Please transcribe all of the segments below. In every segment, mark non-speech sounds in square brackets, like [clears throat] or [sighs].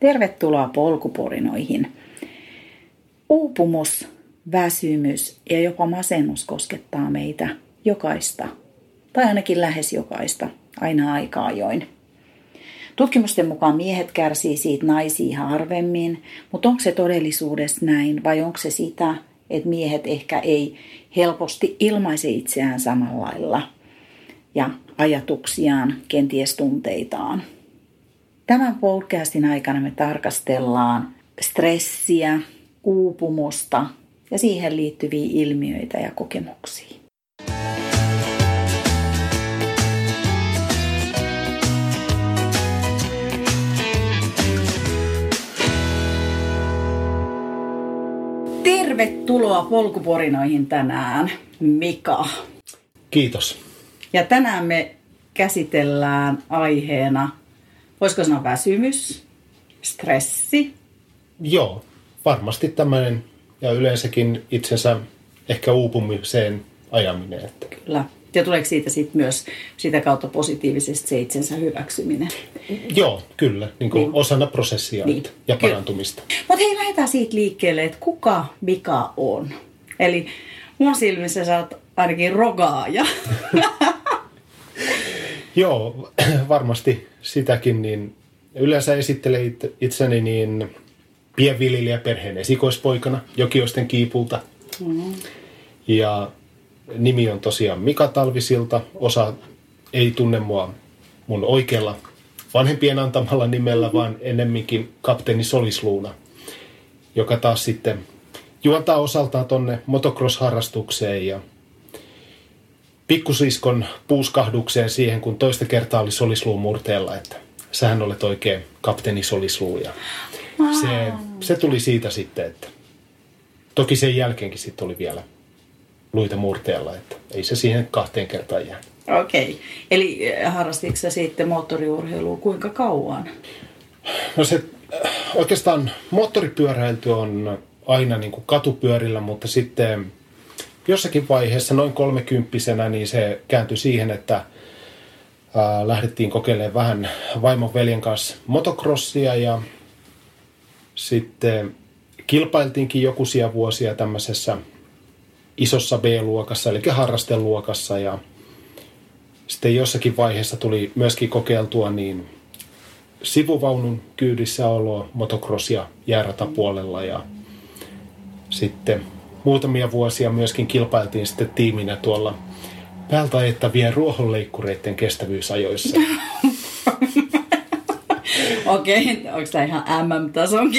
Tervetuloa polkuporinoihin. Uupumus, väsymys ja jopa masennus koskettaa meitä jokaista, tai ainakin lähes jokaista, aina aika ajoin. Tutkimusten mukaan miehet kärsii siitä naisia harvemmin, mutta onko se todellisuudessa näin vai onko se sitä, että miehet ehkä ei helposti ilmaise itseään samalla lailla ja ajatuksiaan, kenties tunteitaan. Tämän podcastin aikana me tarkastellaan stressiä, uupumusta ja siihen liittyviä ilmiöitä ja kokemuksia. Tervetuloa polkuporinoihin tänään, Mika. Kiitos. Ja tänään me käsitellään aiheena, voisiko sanoa väsymys, stressi. Joo, varmasti tämmöinen ja yleensäkin itsensä ehkä uupumiseen ajaminen. Että. Kyllä. Ja tuleeko siitä sitten myös sitä kautta positiivisesti se itsensä hyväksyminen? Joo, kyllä. Niin kuin niin. osana prosessia niin. ja parantumista. Mutta hei, lähdetään siitä liikkeelle, että kuka Mika on? Eli mun silmissä sä oot ainakin rogaaja. [laughs] Joo, [clears throat] varmasti sitäkin. Niin yleensä esittelee itseni niin pienviljelijäperheen esikoispoikana Jokioisten kiipulta. Mm. Ja nimi on tosiaan Mika Talvisilta. Osa ei tunne mua mun oikealla vanhempien antamalla nimellä, vaan ennemminkin kapteeni Solisluuna, joka taas sitten juontaa osaltaan tonne motocross-harrastukseen ja pikkusiskon puuskahdukseen siihen, kun toista kertaa oli Solisluun murteella, että sähän olet oikein kapteeni Solisluu. Ja se, se tuli siitä sitten, että toki sen jälkeenkin sitten oli vielä luita murteella, että ei se siihen kahteen kertaan jää. Okei. Okay. Eli eh, harrastitko sä sitten moottoriurheilua kuinka kauan? No se eh, oikeastaan moottoripyöräily on aina niin kuin katupyörillä, mutta sitten jossakin vaiheessa noin kolmekymppisenä niin se kääntyi siihen, että ää, lähdettiin kokeilemaan vähän vaimon veljen kanssa motocrossia ja sitten kilpailtiinkin jokuisia vuosia tämmöisessä isossa B-luokassa, eli harrasteluokassa. Ja sitten jossakin vaiheessa tuli myöskin kokeiltua niin sivuvaunun kyydissä oloa motocrossia jääratapuolella ja sitten muutamia vuosia myöskin kilpailtiin sitten tiiminä tuolla päältä ajettavien ruohonleikkureiden kestävyysajoissa. [laughs] Okei, okay. onko tämä ihan MM-tason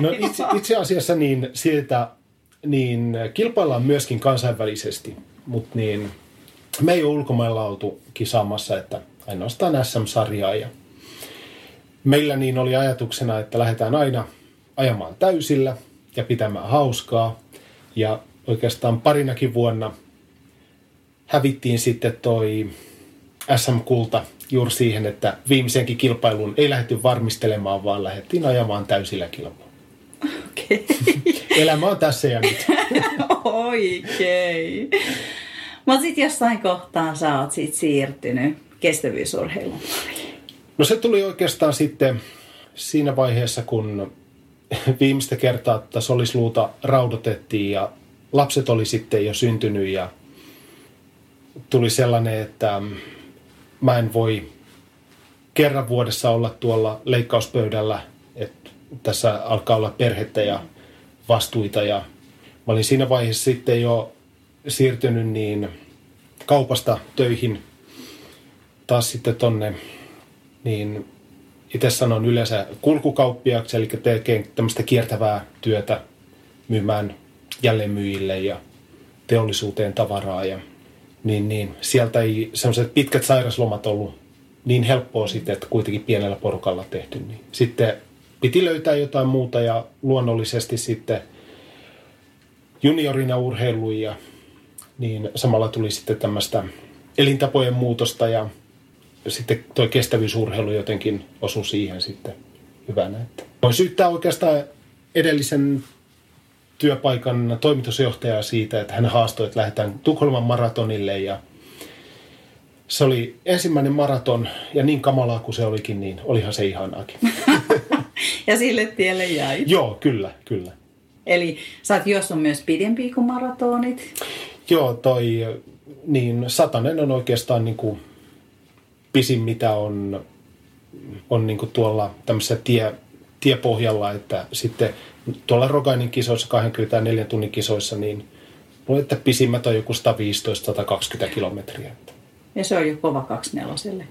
No itse, itse asiassa niin sieltä niin kilpaillaan myöskin kansainvälisesti, mutta niin me ei ole ulkomailla oltu kisaamassa, että ainoastaan SM-sarjaa ja meillä niin oli ajatuksena, että lähdetään aina ajamaan täysillä ja pitämään hauskaa ja oikeastaan parinakin vuonna hävittiin sitten toi SM-kulta juuri siihen, että viimeisenkin kilpailun ei lähdetty varmistelemaan, vaan lähdettiin ajamaan täysillä kilpailulla. Okei. Okay. [laughs] Elämä on tässä ja nyt. [laughs] Oikein. Mutta sitten jossain kohtaa sä oot sit siirtynyt kestävyysurheiluun. No se tuli oikeastaan sitten siinä vaiheessa, kun [laughs] viimeistä kertaa että solisluuta raudotettiin ja lapset oli sitten jo syntynyt ja tuli sellainen, että mä en voi kerran vuodessa olla tuolla leikkauspöydällä, että tässä alkaa olla perhettä ja vastuita ja mä olin siinä vaiheessa sitten jo siirtynyt niin kaupasta töihin taas sitten tonne niin itse sanon yleensä kulkukauppiaksi, eli tekee tämmöistä kiertävää työtä myymään jälleenmyyjille ja teollisuuteen tavaraa. Ja, niin, niin, sieltä ei semmoiset pitkät sairaslomat ollut niin helppoa sitten, että kuitenkin pienellä porukalla tehty. Niin sitten piti löytää jotain muuta ja luonnollisesti sitten juniorina urheiluun ja niin samalla tuli sitten tämmöistä elintapojen muutosta ja sitten tuo kestävyysurheilu jotenkin osui siihen sitten hyvänä. Että voin syyttää oikeastaan edellisen työpaikan toimitusjohtajaa siitä, että hän haastoi, että lähdetään Tukholman maratonille ja se oli ensimmäinen maraton ja niin kamalaa kuin se olikin, niin olihan se ihanaakin. [laughs] ja sille tielle jäi. Joo, kyllä, kyllä. Eli sä oot juossut myös pidempiä kuin maratonit? Joo, toi niin satanen on oikeastaan niin kuin pisin, mitä on, on niin kuin tuolla tämmöisessä tie, tiepohjalla, että sitten tuolla Rogainin kisoissa, 24 tunnin kisoissa, niin Luulen, että pisimmät on joku 115-120 kilometriä. Ja se on jo kova 24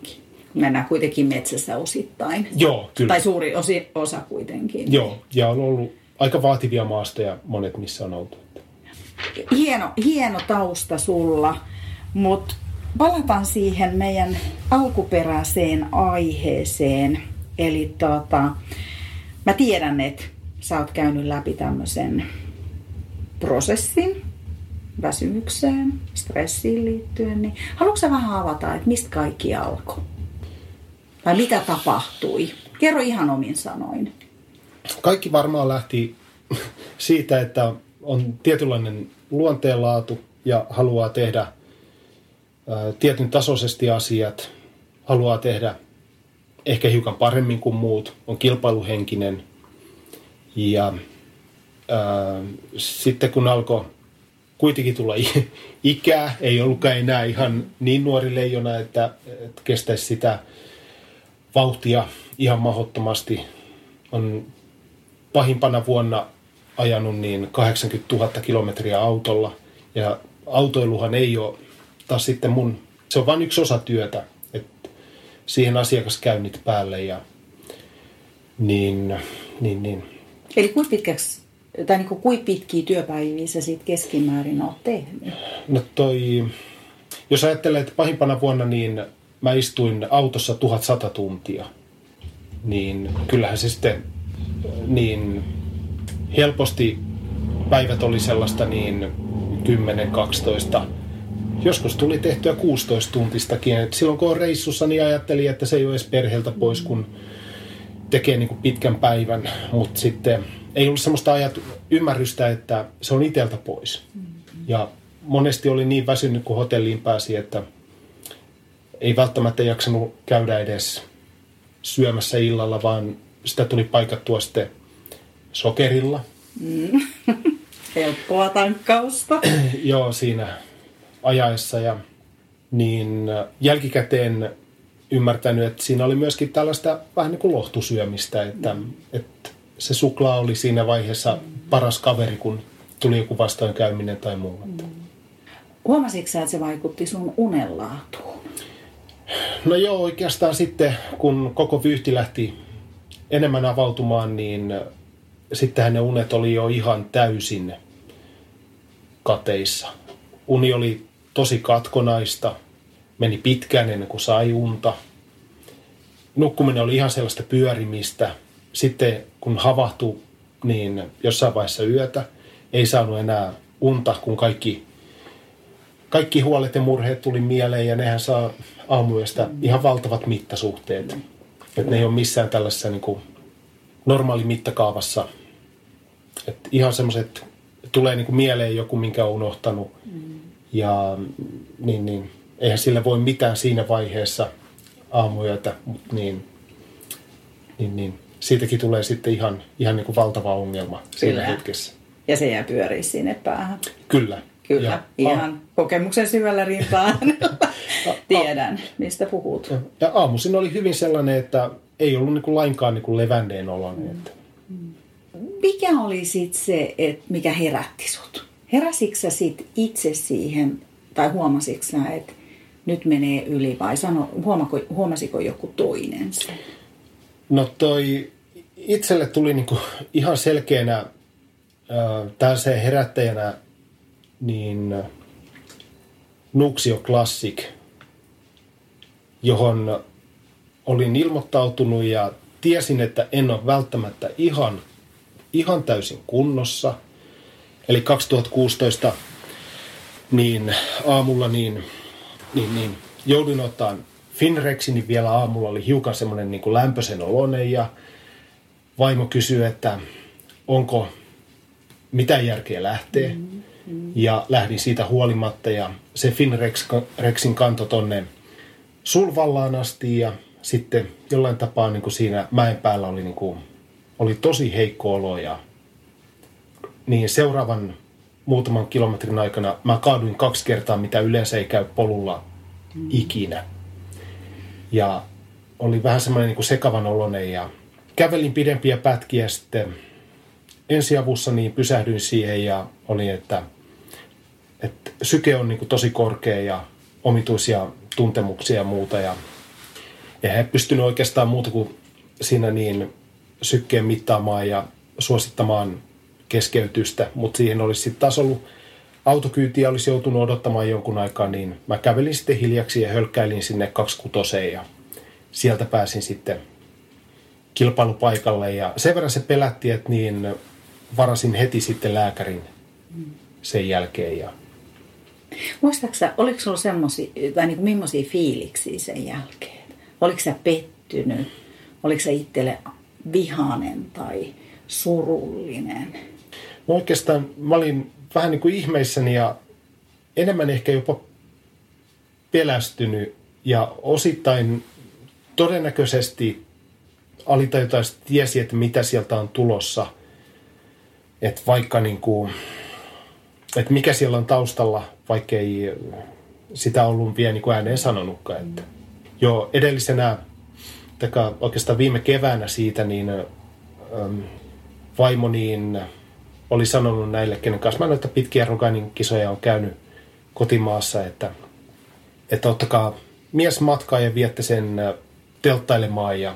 Mennään kuitenkin metsässä osittain. Joo, kyllä. Tai suuri osi, osa kuitenkin. Joo, ja on ollut aika vaativia maastoja monet, missä on oltu. Hieno, hieno tausta sulla, mutta palataan siihen meidän alkuperäiseen aiheeseen. Eli tota, mä tiedän, että sä oot käynyt läpi tämmöisen prosessin, väsymykseen, stressiin liittyen, niin haluatko vähän avata, että mistä kaikki alkoi? Tai mitä tapahtui? Kerro ihan omin sanoin. Kaikki varmaan lähti [laughs] siitä, että on tietynlainen luonteenlaatu ja haluaa tehdä tietyn tasoisesti asiat, haluaa tehdä ehkä hiukan paremmin kuin muut, on kilpailuhenkinen ja ää, sitten kun alkoi kuitenkin tulla ikää, ei ollutkaan enää ihan niin nuori leijona, että, että kestäisi sitä vauhtia ihan mahdottomasti. On pahimpana vuonna ajanut niin 80 000 kilometriä autolla ja autoiluhan ei ole taas sitten mun, se on vain yksi osa työtä, että siihen asiakaskäynnit päälle ja niin, niin, niin. Eli kuinka pitkäksi tai niin kuin, kuinka pitkiä työpäiviä sä sit keskimäärin oot tehnyt? No toi, jos ajattelee, että pahimpana vuonna niin mä istuin autossa 1100 tuntia, niin kyllähän se sitten niin helposti päivät oli sellaista niin 10-12 Joskus tuli tehtyä 16 tuntistakin. Et silloin kun on reissussa, niin ajattelin, että se ei ole edes perheeltä pois, kun tekee niin kuin pitkän päivän. Mutta sitten ei ollut semmoista ajat, ymmärrystä, että se on iteltä pois. Mm-hmm. Ja monesti oli niin väsynyt, kun hotelliin pääsi, että ei välttämättä jaksanut käydä edes syömässä illalla, vaan sitä tuli paikattua sitten sokerilla. Mm. [laughs] Helppoa tankkausta. Joo, siinä ajaessa ja niin jälkikäteen ymmärtänyt, että siinä oli myöskin tällaista vähän niin kuin lohtusyömistä, että, mm. että se suklaa oli siinä vaiheessa paras kaveri, kun tuli joku vastoinkäyminen tai muu. Mm. Huomasitko sä, että se vaikutti sun unenlaatuun? No joo, oikeastaan sitten kun koko vyyhti lähti enemmän avautumaan, niin sittenhän ne unet oli jo ihan täysin kateissa. Uni oli tosi katkonaista, meni pitkään ennen kuin sai unta. Nukkuminen oli ihan sellaista pyörimistä – sitten kun havahtui, niin jossain vaiheessa yötä ei saanut enää unta, kun kaikki, kaikki huolet ja murheet tuli mieleen ja nehän saa aamuyöstä ihan valtavat mittasuhteet. Että ne ei ole missään tällaisessa niin kuin normaali mittakaavassa. Että ihan semmoiset, tulee niin kuin mieleen joku, minkä on unohtanut. Ja niin, niin, eihän sillä voi mitään siinä vaiheessa aamuyötä, mutta niin, niin, niin siitäkin tulee sitten ihan, ihan niin kuin valtava ongelma Kyllä. siinä hetkessä. Ja se jää pyöriä sinne päähän. Kyllä. Kyllä, ja, ihan a- kokemuksen syvällä rintaan [laughs] tiedän, mistä puhut. Ja, ja aamuisin oli hyvin sellainen, että ei ollut niin kuin lainkaan niin kuin levänneen oloinen. Mm. Että. Mikä oli sitten se, että mikä herätti sut? Heräsitkö sit itse siihen, tai huomasitko sä, että nyt menee yli, vai sano, huomako, huomasiko joku toinen sen? No toi itselle tuli niinku ihan selkeänä se herättäjänä niin Nuxio Classic, johon olin ilmoittautunut ja tiesin, että en ole välttämättä ihan, ihan täysin kunnossa. Eli 2016 niin aamulla niin, niin, niin joudun ottaa Finrexin niin vielä aamulla oli hiukan semmoinen niin kuin lämpöisen oloinen ja vaimo kysyi, että onko mitä järkeä lähtee. Mm-hmm. Ja lähdin siitä huolimatta ja se Finrexin kanto tonne Sulvallaan asti ja sitten jollain tapaa niin kuin siinä mäen päällä oli niin kuin oli tosi heikko olo ja niin seuraavan muutaman kilometrin aikana mä kaaduin kaksi kertaa, mitä yleensä ei käy polulla ikinä. Ja oli vähän semmoinen niin sekavan olonen ja kävelin pidempiä pätkiä sitten ensiavussa, niin pysähdyin siihen ja oli, että, että syke on niin kuin tosi korkea ja omituisia tuntemuksia ja muuta. Ja, ja he pystynyt oikeastaan muuta kuin siinä niin sykkeen mittaamaan ja suosittamaan keskeytystä, mutta siihen olisi sitten taas ollut autokyytiä olisi joutunut odottamaan jonkun aikaa, niin mä kävelin sitten hiljaksi ja hölkkäilin sinne 26 ja sieltä pääsin sitten kilpailupaikalle ja sen verran se pelätti, että niin varasin heti sitten lääkärin sen jälkeen. Ja... Muistaaksä, oliko sulla semmoisia, tai niin millaisia fiiliksiä sen jälkeen? Oliko sä pettynyt? Oliko sä itselle vihanen tai surullinen? No oikeastaan mä olin vähän niin kuin ihmeissäni ja enemmän ehkä jopa pelästynyt ja osittain todennäköisesti alitajutaisesti tiesi, että mitä sieltä on tulossa. Että vaikka niin kuin, että mikä siellä on taustalla, vaikka ei sitä ollut vielä niin kuin ääneen sanonutkaan. Että jo edellisenä, taka oikeastaan viime keväänä siitä, niin ähm, vaimo niin oli sanonut näille, kenen kanssa mä noita pitkiä Roganin kisoja on käynyt kotimaassa, että, että ottakaa mies matkaa ja viette sen äh, telttailemaan ja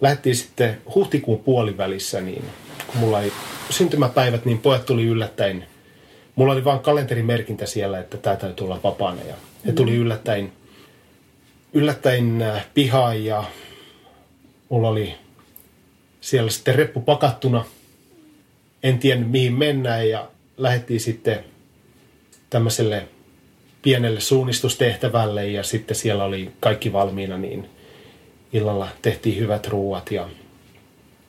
lähdettiin sitten huhtikuun puolivälissä, niin kun mulla ei syntymäpäivät, niin pojat tuli yllättäen. Mulla oli vain kalenterimerkintä siellä, että tämä täytyy olla vapaana ja he tuli mm. yllättäen, yllättäen äh, pihaan ja mulla oli siellä sitten reppu pakattuna. En tiennyt mihin mennään ja lähdettiin sitten tämmöiselle pienelle suunnistustehtävälle ja sitten siellä oli kaikki valmiina, niin illalla tehtiin hyvät ruuat ja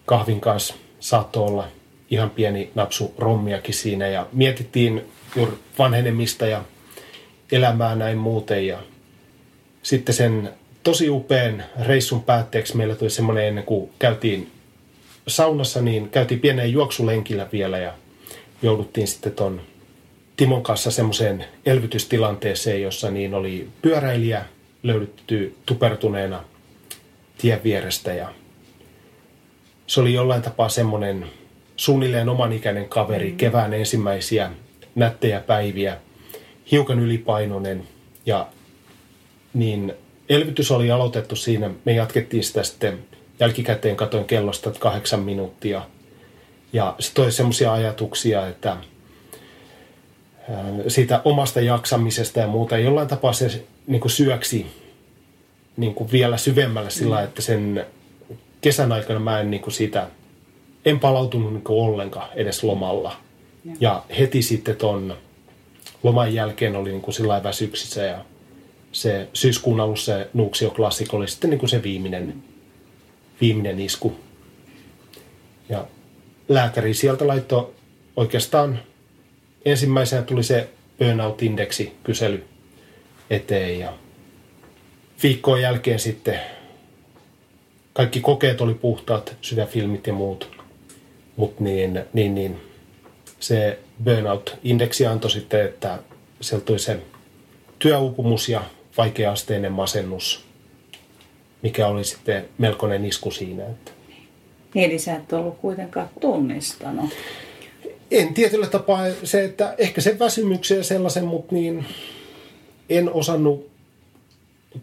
kahvin kanssa saattoi olla ihan pieni napsu rommiakin siinä ja mietittiin juuri vanhenemista ja elämää näin muuten ja sitten sen tosi upean reissun päätteeksi meillä tuli semmoinen ennen kuin käytiin saunassa, niin käytiin pienen juoksulenkillä vielä ja jouduttiin sitten ton Timon kanssa semmoiseen elvytystilanteeseen, jossa niin oli pyöräilijä löydetty tupertuneena tien vierestä ja se oli jollain tapaa semmoinen suunnilleen omanikäinen kaveri, mm. kevään ensimmäisiä nättejä päiviä, hiukan ylipainoinen ja niin elvytys oli aloitettu siinä. Me jatkettiin sitä sitten jälkikäteen katoin kellosta kahdeksan minuuttia. Ja se toi semmoisia ajatuksia, että siitä omasta jaksamisesta ja muuta. Jollain tapaa se niin kuin syöksi niin kuin vielä syvemmälle sillä, mm. että sen kesän aikana mä en niin kuin siitä, en palautunut niin kuin ollenkaan edes lomalla. Ja, ja heti sitten ton loman jälkeen oli niin kuin sillä väsyksissä ja se syyskuun alussa se Nuuksio Classic oli sitten niin kuin se viimeinen, viimeinen isku. Ja lääkäri sieltä laittoi oikeastaan ensimmäisenä tuli se burnout-indeksi kysely eteen ja viikkoon jälkeen sitten kaikki kokeet oli puhtaat, sydänfilmit ja muut. Mutta niin, niin, niin, se burnout-indeksi antoi sitten, että sieltä tuli se työuupumus ja vaikeasteinen masennus, mikä oli sitten melkoinen isku siinä. Että. Niin, eli sä et ollut kuitenkaan tunnistanut. En tietyllä tapaa se, että ehkä sen väsymyksen ja sellaisen, mutta niin en osannut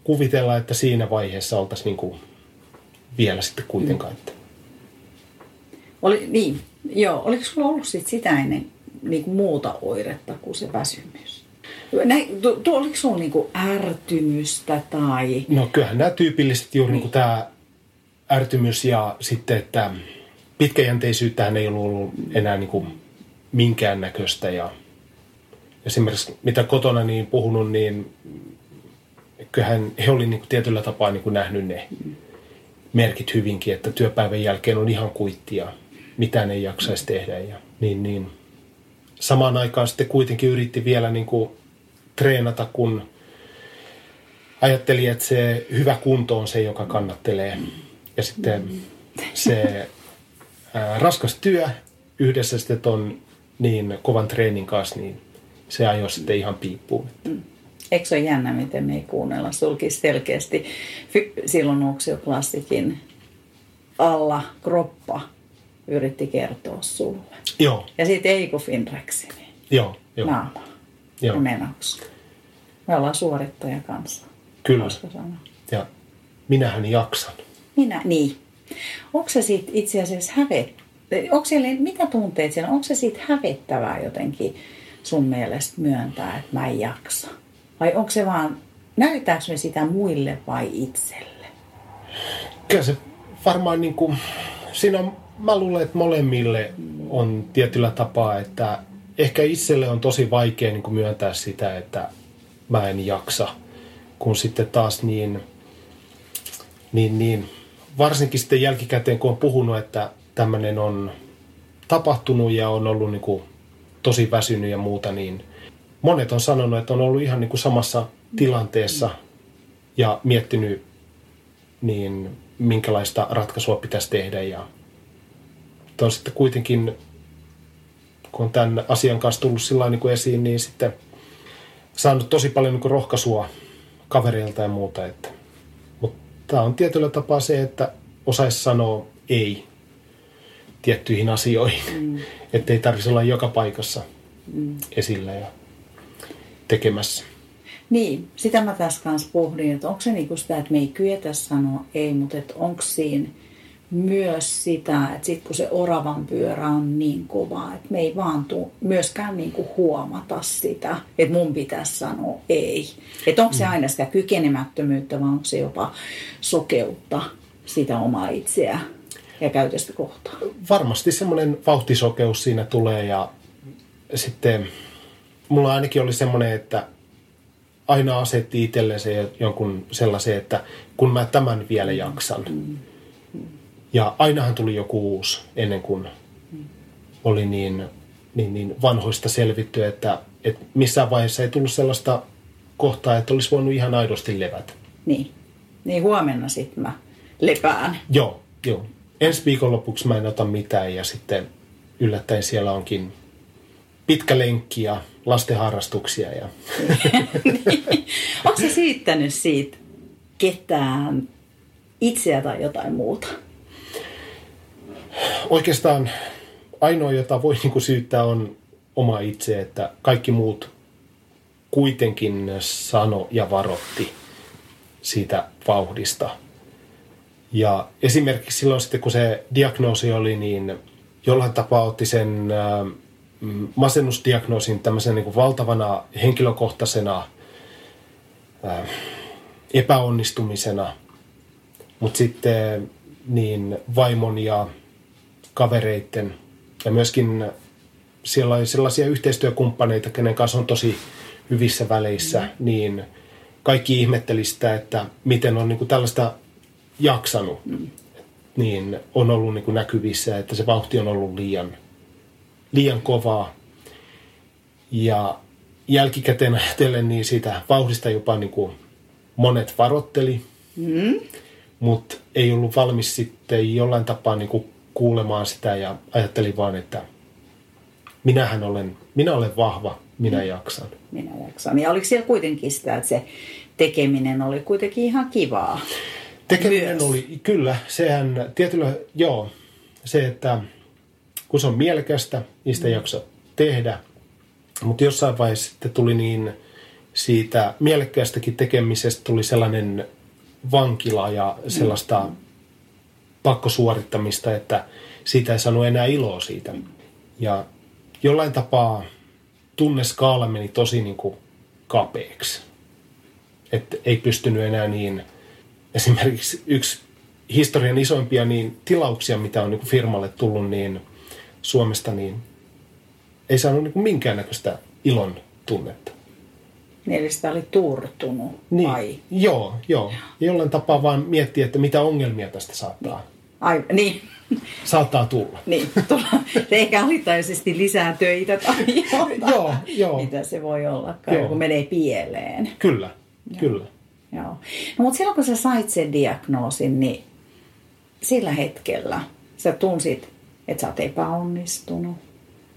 kuvitella, että siinä vaiheessa oltaisiin niin kuin vielä sitten kuitenkaan. Että. Oli, niin, joo. Oliko sulla ollut sit sitä ennen niin kuin muuta oiretta kuin se väsymys? Näin, tu, tu, oliko sulla niin kuin ärtymystä tai... No kyllähän nämä tyypillisesti juuri niin. niin tämä ärtymys ja sitten, että pitkäjänteisyyttähän ei ollut enää niin kuin minkäännäköistä ja esimerkiksi mitä kotona niin puhunut, niin kyllähän he olivat niin tietyllä tapaa niin kuin nähnyt ne merkit hyvinkin, että työpäivän jälkeen on ihan kuittia, mitään ei jaksaisi tehdä. Ja, niin, niin. Samaan aikaan sitten kuitenkin yritti vielä niin kuin treenata, kun ajatteli, että se hyvä kunto on se, joka kannattelee. Ja sitten se ää, raskas työ yhdessä sitten ton niin kovan treenin kanssa, niin se ajoi sitten ihan piippuun. Eikö se ole jännä, miten me ei kuunnella? Sulki selkeästi silloin Uksio-klassikin alla kroppa yritti kertoa sulle. Joo. Ja sitten Eiko Finreksini. Joo, joo. Naama. Joo. Ja menoksi. Me ollaan suorittaja kanssa. Kyllä. Ja minähän jaksan. Minä, niin. Onko se siitä itse asiassa hävet... Onko siellä, mitä tunteet siellä? Onko se siitä hävettävää jotenkin sun mielestä myöntää, että mä en jaksa? Vai onko se vaan, näyttääkö me sitä muille vai itselle? Kyllä se varmaan niin kuin, siinä on, mä luulen, että molemmille on tietyllä tapaa, että ehkä itselle on tosi vaikea niin kuin myöntää sitä, että mä en jaksa, kun sitten taas niin, niin, niin varsinkin sitten jälkikäteen, kun on puhunut, että tämmöinen on tapahtunut ja on ollut niin kuin tosi väsynyt ja muuta, niin monet on sanonut, että on ollut ihan niin kuin samassa tilanteessa ja miettinyt, niin minkälaista ratkaisua pitäisi tehdä. Ja on sitten kuitenkin, kun on tämän asian kanssa tullut sillä niin kuin esiin, niin sitten saanut tosi paljon niin kuin rohkaisua kavereilta ja muuta. Että, mutta tämä on tietyllä tapaa se, että osaisi sanoa ei tiettyihin asioihin. Mm. Että ei tarvitsisi olla joka paikassa mm. esillä ja tekemässä. Niin, sitä mä tässä kanssa pohdin, että onko se niinku sitä, että me ei kyetä sanoa ei, mutta että onko siinä myös sitä, että sit kun se oravan pyörä on niin kova, että me ei vaan tuu myöskään niinku huomata sitä, että mun pitäisi sanoa ei. Että onko se mm. aina sitä kykenemättömyyttä vai onko se jopa sokeutta sitä omaa itseä ja käytöstä kohtaan? Varmasti semmoinen vauhtisokeus siinä tulee ja sitten mulla ainakin oli semmoinen, että aina asetti itselle se jonkun sellaisen, että kun mä tämän vielä jaksan. Ja ainahan tuli joku uusi ennen kuin oli niin, niin, niin vanhoista selvitty, että, että missään vaiheessa ei tullut sellaista kohtaa, että olisi voinut ihan aidosti levätä. Niin, niin huomenna sitten mä lepään. Joo, joo. Ensi viikonlopuksi mä en ota mitään ja sitten yllättäen siellä onkin pitkä lenkki ja lasten harrastuksia. Ja... [laughs] niin. Onko se siittänyt siitä ketään itseä tai jotain muuta? Oikeastaan ainoa, jota voi niinku syyttää, on oma itse, että kaikki muut kuitenkin sano ja varotti siitä vauhdista. Ja esimerkiksi silloin sitten, kun se diagnoosi oli, niin jollain tapaa otti sen Mm, masennusdiagnoosin tämmöisen niin kuin valtavana henkilökohtaisena ää, epäonnistumisena, mutta sitten niin vaimon ja kavereiden ja myöskin siellä oli sellaisia yhteistyökumppaneita, kenen kanssa on tosi hyvissä väleissä, mm. niin kaikki ihmetteli sitä, että miten on niin kuin tällaista jaksanut. Mm. Niin on ollut niin kuin näkyvissä, että se vauhti on ollut liian liian kovaa. Ja jälkikäteen ajatellen niin siitä vauhdista jopa niin kuin monet varotteli, mm. mutta ei ollut valmis sitten jollain tapaa niin kuin kuulemaan sitä ja ajattelin vaan, että minähän olen, minä olen vahva, minä mm. jaksan. Minä jaksan. Ja oliko siellä kuitenkin sitä, että se tekeminen oli kuitenkin ihan kivaa? Tekeminen Myös. oli, kyllä, sehän tietyllä, joo, se, että kun se on mielekästä, niistä mm. jaksa tehdä. Mutta jossain vaiheessa sitten tuli niin siitä mielekkäästäkin tekemisestä tuli sellainen vankila ja sellaista mm. Pakkosuorittamista, että siitä ei saanut enää iloa siitä. Ja jollain tapaa tunneskaala meni tosi niin kuin kapeaksi. Että ei pystynyt enää niin, esimerkiksi yksi historian isoimpia niin tilauksia, mitä on niin firmalle tullut, niin – Suomesta, niin ei saanut niin minkäännäköistä ilon tunnetta. Niin, sitä oli turtunut, niin, vai? Joo, joo. Jollain tapaa vaan miettiä, että mitä ongelmia tästä saattaa. Ai, niin. Saattaa tulla. Niin, tulla. Eikä alitaisesti lisää töitä tai joo, joo. mitä se voi olla, kun menee pieleen. Kyllä, joo. kyllä. Joo. No, mutta silloin kun sä sait sen diagnoosin, niin sillä hetkellä sä tunsit että sä oot epäonnistunut.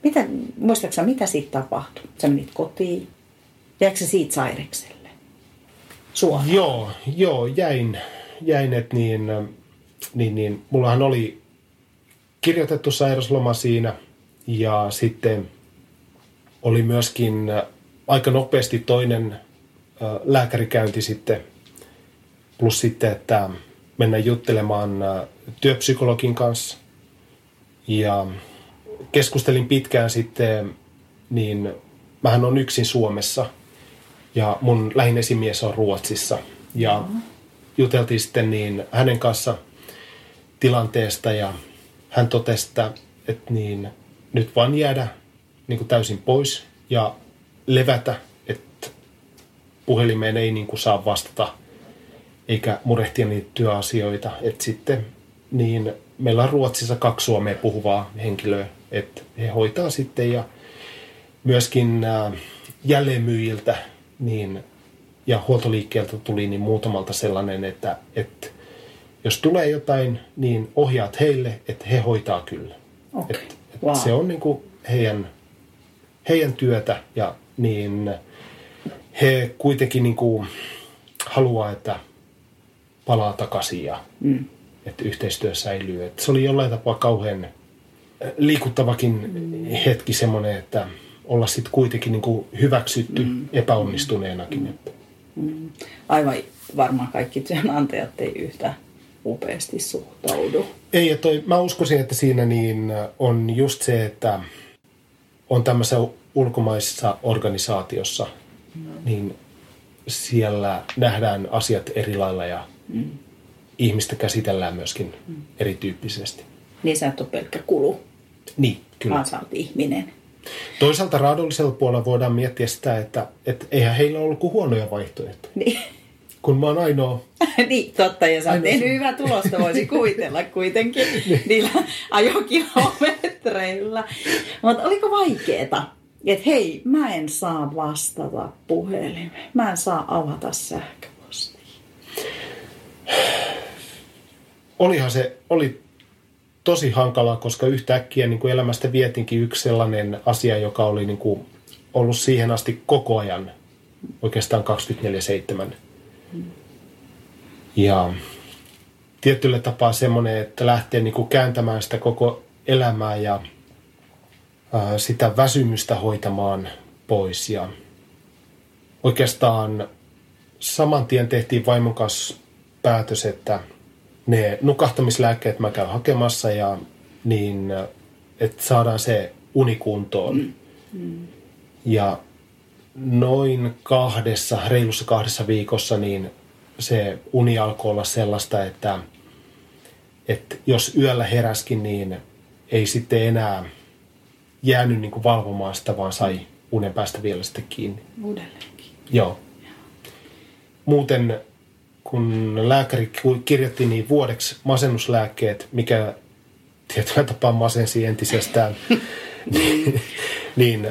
Mitä, muistaaksä, mitä siitä tapahtui? Sä menit kotiin. Jääkö se siitä sairekselle? Suoraan. Joo, joo, jäin, jäin että niin, niin, niin, mullahan oli kirjoitettu sairasloma siinä ja sitten oli myöskin aika nopeasti toinen lääkärikäynti sitten, plus sitten, että mennä juttelemaan työpsykologin kanssa. Ja keskustelin pitkään sitten, niin mähän on yksin Suomessa ja mun lähin esimies on Ruotsissa. Ja juteltiin sitten niin hänen kanssa tilanteesta ja hän totesi, että, että niin, nyt vaan jäädä niin kuin täysin pois ja levätä, että puhelimeen ei niin kuin saa vastata eikä murehtia niitä työasioita. Että sitten niin meillä on Ruotsissa kaksi suomea puhuvaa henkilöä, että he hoitaa sitten ja myöskin äh, jälleenmyyjiltä niin, ja huoltoliikkeeltä tuli niin muutamalta sellainen, että, että jos tulee jotain, niin ohjaat heille, että he hoitaa kyllä. Okay. Et, et wow. Se on niin kuin heidän, heidän työtä ja niin he kuitenkin niin kuin haluaa, että palaa takaisin ja mm. että yhteistyö säilyy. Et se oli jollain tapaa kauhean liikuttavakin mm. hetki semmoinen, että olla sitten kuitenkin niin kuin hyväksytty mm. epäonnistuneenakin. Mm. Mm. Aivan varmaan kaikki työnantajat ei yhtä upeasti suhtaudu. Ei, ja toi, mä uskoisin, että siinä niin on just se, että on tämmöisessä ulkomaisessa organisaatiossa, mm. niin siellä nähdään asiat eri lailla ja mm. ihmistä käsitellään myöskin mm. erityyppisesti. Niin sä et ole pelkkä kulu. Niin, kyllä. Vaan sä oot ihminen. Toisaalta raadollisella puolella voidaan miettiä sitä, että, että eihän heillä ollut kuin huonoja vaihtoehtoja. Niin. Kun mä oon ainoa... [laughs] niin, totta. Ja sä oot tehnyt hyvää tulosta, voisi [laughs] kuvitella kuitenkin [laughs] niillä ajokilometreillä. Mutta oliko vaikeeta? Että hei, mä en saa vastata puhelimeen. Mä en saa avata sähköpostia. [sighs] Olihan se, oli tosi hankalaa, koska yhtäkkiä niin kuin elämästä vietinkin yksi sellainen asia, joka oli niin kuin ollut siihen asti koko ajan, oikeastaan 24-7. Ja tietyllä tapaa semmoinen, että lähtee niin kuin kääntämään sitä koko elämää ja ää, sitä väsymystä hoitamaan pois. Ja oikeastaan saman tien tehtiin vaimon kanssa päätös, että – ne nukahtamislääkkeet mä käyn hakemassa ja niin, että saadaan se unikuntoon. Mm. Mm. Ja noin kahdessa, reilussa kahdessa viikossa, niin se uni alkoi olla sellaista, että, että jos yöllä heräskin, niin ei sitten enää jäänyt niin kuin valvomaan sitä, vaan sai unen päästä vielä sitten kiinni. Uudelleenkin. Joo. Muuten kun lääkäri kirjoitti niin vuodeksi masennuslääkkeet, mikä tietyllä tapaa masensi entisestään, [laughs] niin, niin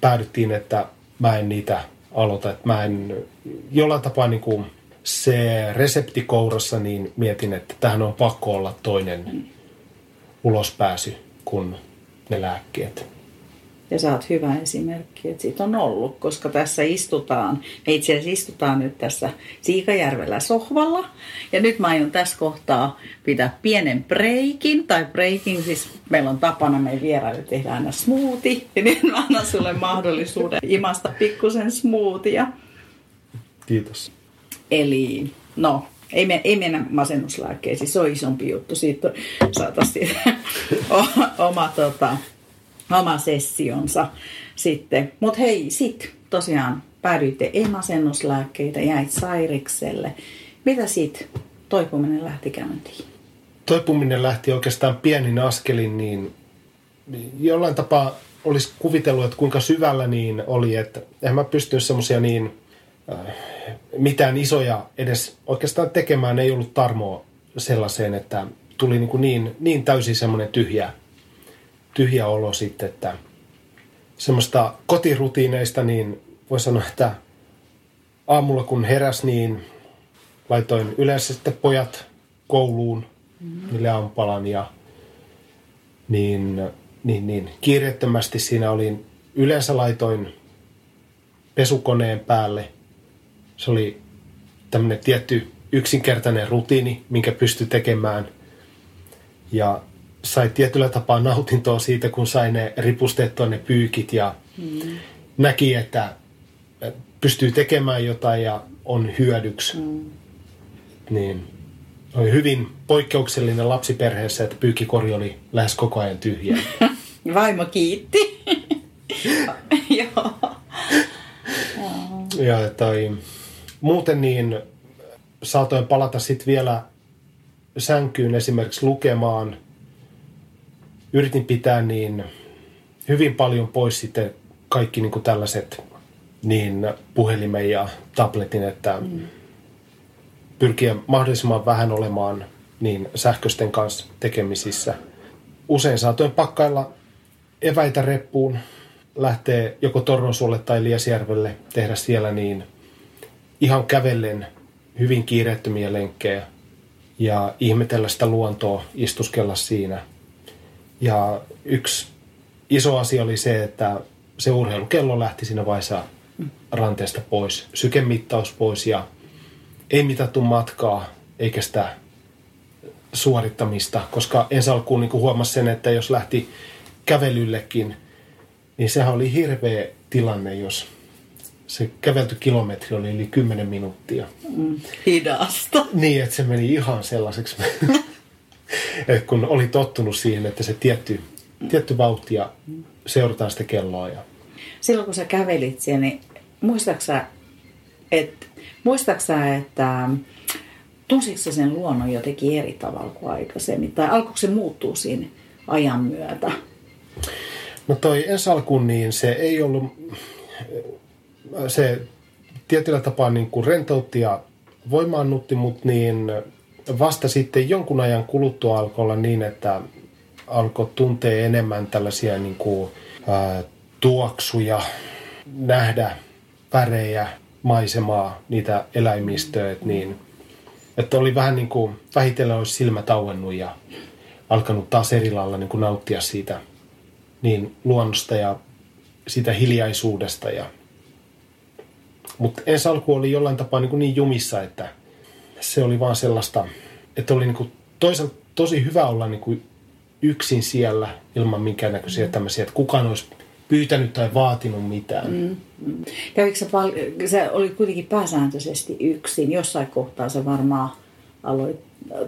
päädyttiin, että mä en niitä aloita. Että mä en jollain tapaa niin kuin se resepti kourassa, niin mietin, että tähän on pakko olla toinen ulospääsy kuin ne lääkkeet. Ja sä oot hyvä esimerkki, että siitä on ollut, koska tässä istutaan, me itse asiassa istutaan nyt tässä Siikajärvellä sohvalla. Ja nyt mä aion tässä kohtaa pitää pienen breikin, tai breikin, siis meillä on tapana meidän vieraille tehdä aina smoothie. Ja nyt mä annan sulle mahdollisuuden imasta pikkusen smoothia. Kiitos. Eli no, ei, me, ei mennä masennuslääkkeisiin, se on isompi juttu. Siitä saataisiin [laughs] oma tota, oma sessionsa sitten. Mutta hei, sit tosiaan päädyitte emasennuslääkkeitä, jäit sairikselle. Mitä sitten toipuminen lähti käyntiin? Toipuminen lähti oikeastaan pienin askelin, niin jollain tapaa olisi kuvitellut, että kuinka syvällä niin oli, että en mä pystynyt semmoisia niin äh, mitään isoja edes oikeastaan tekemään, ei ollut tarmoa sellaiseen, että tuli niin, kuin niin, niin täysin semmoinen tyhjä tyhjä olo sitten, että semmoista kotirutiineista, niin voi sanoa, että aamulla kun heräs, niin laitoin yleensä sitten pojat kouluun, mm-hmm. niille aamupalan ja niin, niin, niin kiireettömästi siinä olin, yleensä laitoin pesukoneen päälle. Se oli tämmöinen tietty yksinkertainen rutiini, minkä pystyi tekemään. Ja sai tietyllä tapaa nautintoa siitä, kun sai ne ripustettua ne pyykit ja mm. näki, että pystyy tekemään jotain ja on hyödyksi. Mm. Niin oli hyvin poikkeuksellinen lapsiperheessä, että pyykkikori oli lähes koko ajan tyhjä. [laughs] Vaimo kiitti. [laughs] Joo. ja tai, muuten niin saatoin palata sitten vielä sänkyyn esimerkiksi lukemaan. Yritin pitää niin hyvin paljon pois sitten kaikki niin kuin tällaiset niin puhelimen ja tabletin, että mm. pyrkiä mahdollisimman vähän olemaan niin sähköisten kanssa tekemisissä. Usein saatoin pakkailla eväitä reppuun, lähtee joko Torronsuolle tai Liesjärvelle, tehdä siellä niin ihan kävellen hyvin kiireettömiä lenkkejä ja ihmetellä sitä luontoa, istuskella siinä. Ja yksi iso asia oli se, että se urheilukello lähti siinä vaiheessa ranteesta pois, sykemittaus pois ja ei mitattu matkaa eikä sitä suorittamista, koska ensi alkuun niin huomasi sen, että jos lähti kävelyllekin, niin sehän oli hirveä tilanne, jos se kävelty kilometri oli yli 10 minuuttia. Mm, hidasta. Niin, että se meni ihan sellaiseksi, [laughs] kun oli tottunut siihen, että se tietty, tietty vauhti ja seurataan sitä kelloa. Ja... Silloin kun sä kävelit siellä, niin muistaaksä, että, muistaaksä, että tunsitko sen luonnon jotenkin eri tavalla kuin aikaisemmin? Tai alkoiko se muuttua siinä ajan myötä? No toi ensi alkuun, niin se ei ollut, se tietyllä tapaa niin kuin rentoutti ja voimaannutti, mutta niin vasta sitten jonkun ajan kuluttua alkoi olla niin, että alkoi tuntea enemmän tällaisia niin kuin, ää, tuoksuja, nähdä värejä, maisemaa, niitä eläimistöä, niin, että oli vähän niin kuin vähitellen olisi silmä tauennut ja alkanut taas eri lailla niin kuin nauttia siitä niin luonnosta ja siitä hiljaisuudesta. Ja... Mutta ensi alku oli jollain tapaa niin, kuin niin jumissa, että se oli vaan sellaista, että oli niin kuin toisaalta tosi hyvä olla niin kuin yksin siellä ilman minkäännäköisiä mm. tämmöisiä, että kukaan olisi pyytänyt tai vaatinut mitään. Mm, mm. Kävikö se, val- se oli kuitenkin pääsääntöisesti yksin. Jossain kohtaa se varmaan aloit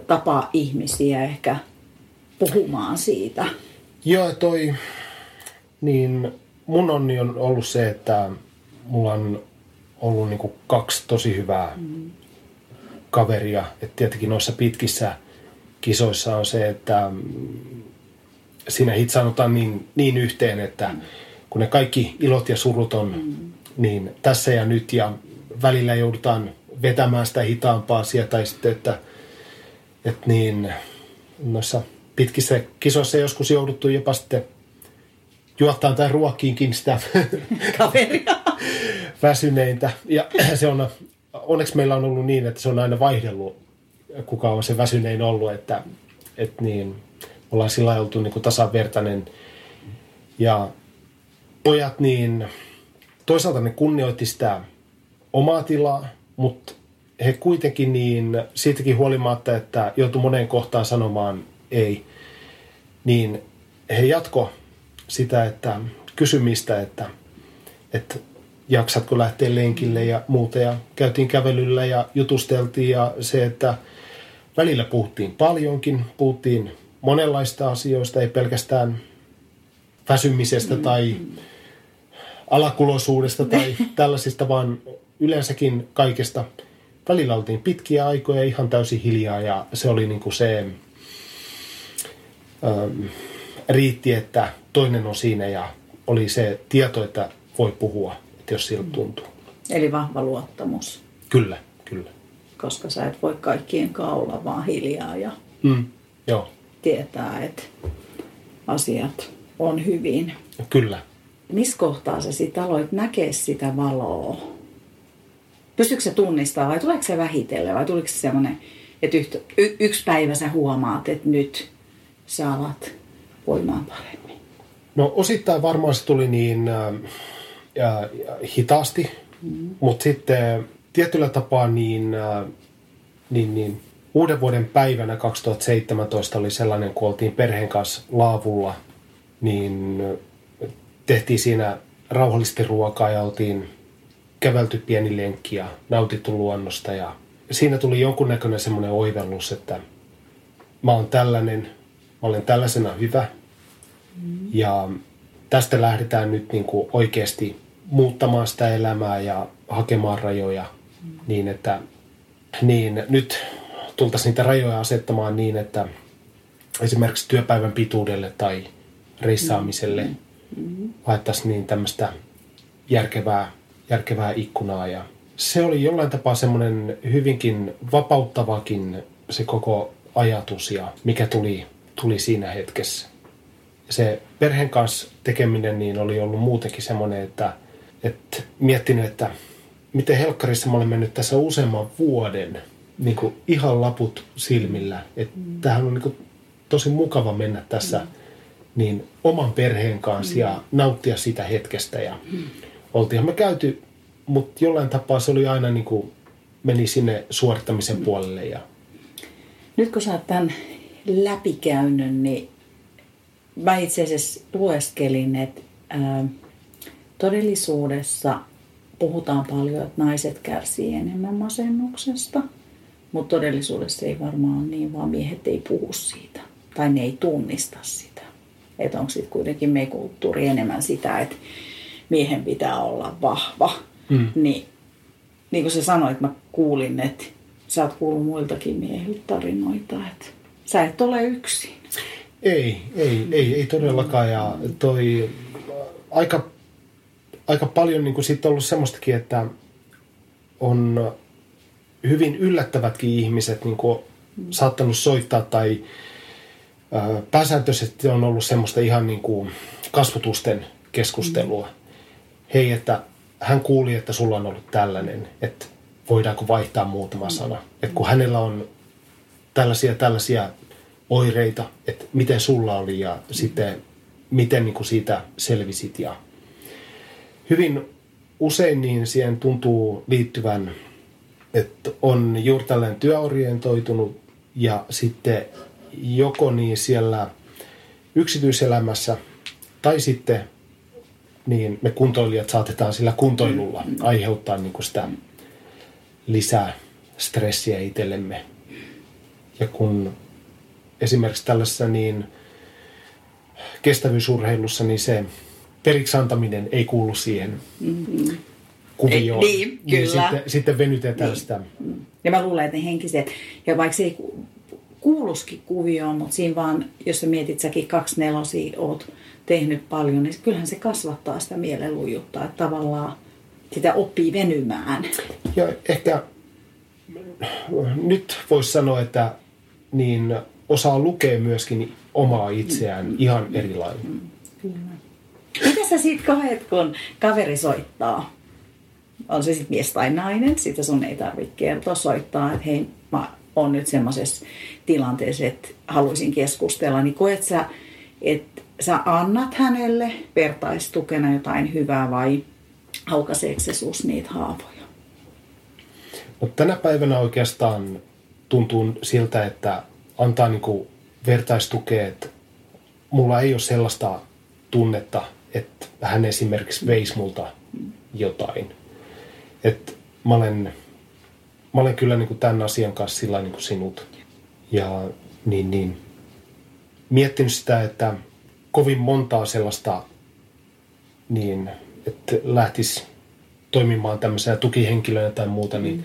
tapaa ihmisiä ehkä puhumaan siitä. Joo, toi, niin mun onni on ollut se, että mulla on ollut niin kuin kaksi tosi hyvää mm. Kaveria. Et tietenkin noissa pitkissä kisoissa on se, että siinä hitsaudutaan niin, niin yhteen, että mm kun ne kaikki ilot ja surut on mm. niin tässä ja nyt ja välillä joudutaan vetämään sitä hitaampaa sieltä tai sitten, että, että niin noissa pitkissä kisoissa joskus jouduttu jopa sitten juottaan tai ruokkiinkin sitä kaveria [laughs] väsyneintä. Ja se on, onneksi meillä on ollut niin, että se on aina vaihdellut, kuka on se väsynein ollut, että, että niin, ollaan sillä oltu niin kuin tasavertainen. Ja pojat niin toisaalta ne kunnioitti sitä omaa tilaa, mutta he kuitenkin niin siitäkin huolimatta, että joutui moneen kohtaan sanomaan ei, niin he jatko sitä, että kysymistä, että, että jaksatko lähteä lenkille ja muuta. Ja käytiin kävelyllä ja jutusteltiin ja se, että välillä puhuttiin paljonkin, puhuttiin monenlaista asioista, ei pelkästään väsymisestä mm. tai alakuloisuudesta tai [laughs] tällaisista, vaan yleensäkin kaikesta. Välillä oltiin pitkiä aikoja ihan täysin hiljaa ja se oli niin kuin se, ähm, riitti, että toinen on siinä ja oli se tieto, että voi puhua, jos siltä tuntuu. Eli vahva luottamus. Kyllä, kyllä. Koska sä et voi kaikkien kaula vaan hiljaa ja mm, joo. tietää, että asiat on hyvin. Kyllä, missä kohtaa sä sitten aloit näkeä sitä valoa? Pystyykö se tunnistaa vai tuleeko se vähitellen vai tuliko se semmoinen, että yhtä, y, yksi päivä sä huomaat, että nyt sä alat voimaan paremmin? No osittain varmaan se tuli niin äh, ja, hitaasti, mm. mutta sitten tietyllä tapaa niin, äh, niin, niin uuden vuoden päivänä 2017 oli sellainen, kun oltiin perheen kanssa laavulla, niin tehtiin siinä rauhallisesti ruokaa ja oltiin kävelty pieni lenkki ja nautittu luonnosta. Ja siinä tuli jonkunnäköinen semmoinen oivellus, että mä oon tällainen, mä olen tällaisena hyvä. Mm. Ja tästä lähdetään nyt niin kuin oikeasti muuttamaan sitä elämää ja hakemaan rajoja niin, että niin nyt tultaisiin niitä rajoja asettamaan niin, että esimerkiksi työpäivän pituudelle tai reissaamiselle mm-hmm. haettaisiin niin tämmöistä järkevää, järkevää ikkunaa. Ja se oli jollain tapaa semmoinen hyvinkin vapauttavakin se koko ajatus ja mikä tuli, tuli siinä hetkessä. Se perheen kanssa tekeminen niin oli ollut muutenkin semmoinen, että, että miettinyt, että miten helkkarissa mä olen mennyt tässä useamman vuoden niin kuin ihan laput silmillä. Että mm. tämähän on niin kuin tosi mukava mennä tässä mm. niin oman perheen kanssa mm. ja nauttia sitä hetkestä. Ja mm. oltiinhan me käyty, mutta jollain tapaa se oli aina niin kuin meni sinne suorittamisen mm. puolelle. Ja... Nyt kun sä oot tämän läpikäynyt, niin mä itse asiassa lueskelin, että ää, todellisuudessa puhutaan paljon, että naiset kärsii enemmän masennuksesta – mutta todellisuudessa ei varmaan ole niin, vaan miehet ei puhu siitä. Tai ne ei tunnista sitä. Että onko sitten kuitenkin meidän kulttuuri enemmän sitä, että miehen pitää olla vahva. Mm. Niin, niin kuin sä sanoit, mä kuulin, että sä oot kuullut muiltakin miehiltä tarinoita, että sä et ole yksin. Ei, ei, ei, ei todellakaan. Ja toi aika, aika paljon niin sitten ollut semmoistakin, että on hyvin yllättävätkin ihmiset niin kuin saattanut soittaa tai ää, pääsääntöisesti on ollut semmoista ihan niin kuin kasvotusten keskustelua. Mm. Hei, että hän kuuli, että sulla on ollut tällainen, että voidaanko vaihtaa muutama mm. sana. Että kun hänellä on tällaisia tällaisia oireita, että miten sulla oli ja mm. sitten miten niin kuin siitä selvisit. Ja hyvin usein niin siihen tuntuu liittyvän että on juuri tällainen työorientoitunut ja sitten joko niin siellä yksityiselämässä tai sitten niin me kuntoilijat saatetaan sillä kuntoilulla aiheuttaa niin kuin sitä lisää stressiä itsellemme. Ja kun esimerkiksi tällaisessa niin kestävyysurheilussa, niin se periksi antaminen ei kuulu siihen. Mm-hmm kuvioon. Niin, niin, kyllä. Niin sitten, sitten venytetään niin. sitä. Ja mä luulen, että ne henkiset, ja vaikka se ei kuuluskin kuvioon, mutta siinä vaan, jos sä mietit, säkin kaksi nelosia oot tehnyt paljon, niin kyllähän se kasvattaa sitä mielenlujutta, että tavallaan sitä oppii venymään. Ja ehkä nyt voisi sanoa, että niin osaa lukea myöskin omaa itseään mm. ihan erilainen. Mm. Kyllä. Mitä sä sitten koet, kun kaveri soittaa? on se sitten mies tai nainen, sitä sun ei tarvitse kertoa, soittaa, että hei, mä oon nyt semmoisessa tilanteessa, että haluaisin keskustella, niin koet sä, että sä annat hänelle vertaistukena jotain hyvää vai aukaiseeko se sus niitä haavoja? No, tänä päivänä oikeastaan tuntuu siltä, että antaa niinku vertaistukea, että mulla ei ole sellaista tunnetta, että hän esimerkiksi veisi multa jotain että mä olen, mä olen kyllä niin kuin tämän asian kanssa sillä niin kuin sinut. Ja niin, niin, miettinyt sitä, että kovin montaa sellaista, niin, että lähtisi toimimaan tämmöisenä tukihenkilönä tai muuta, niin mm.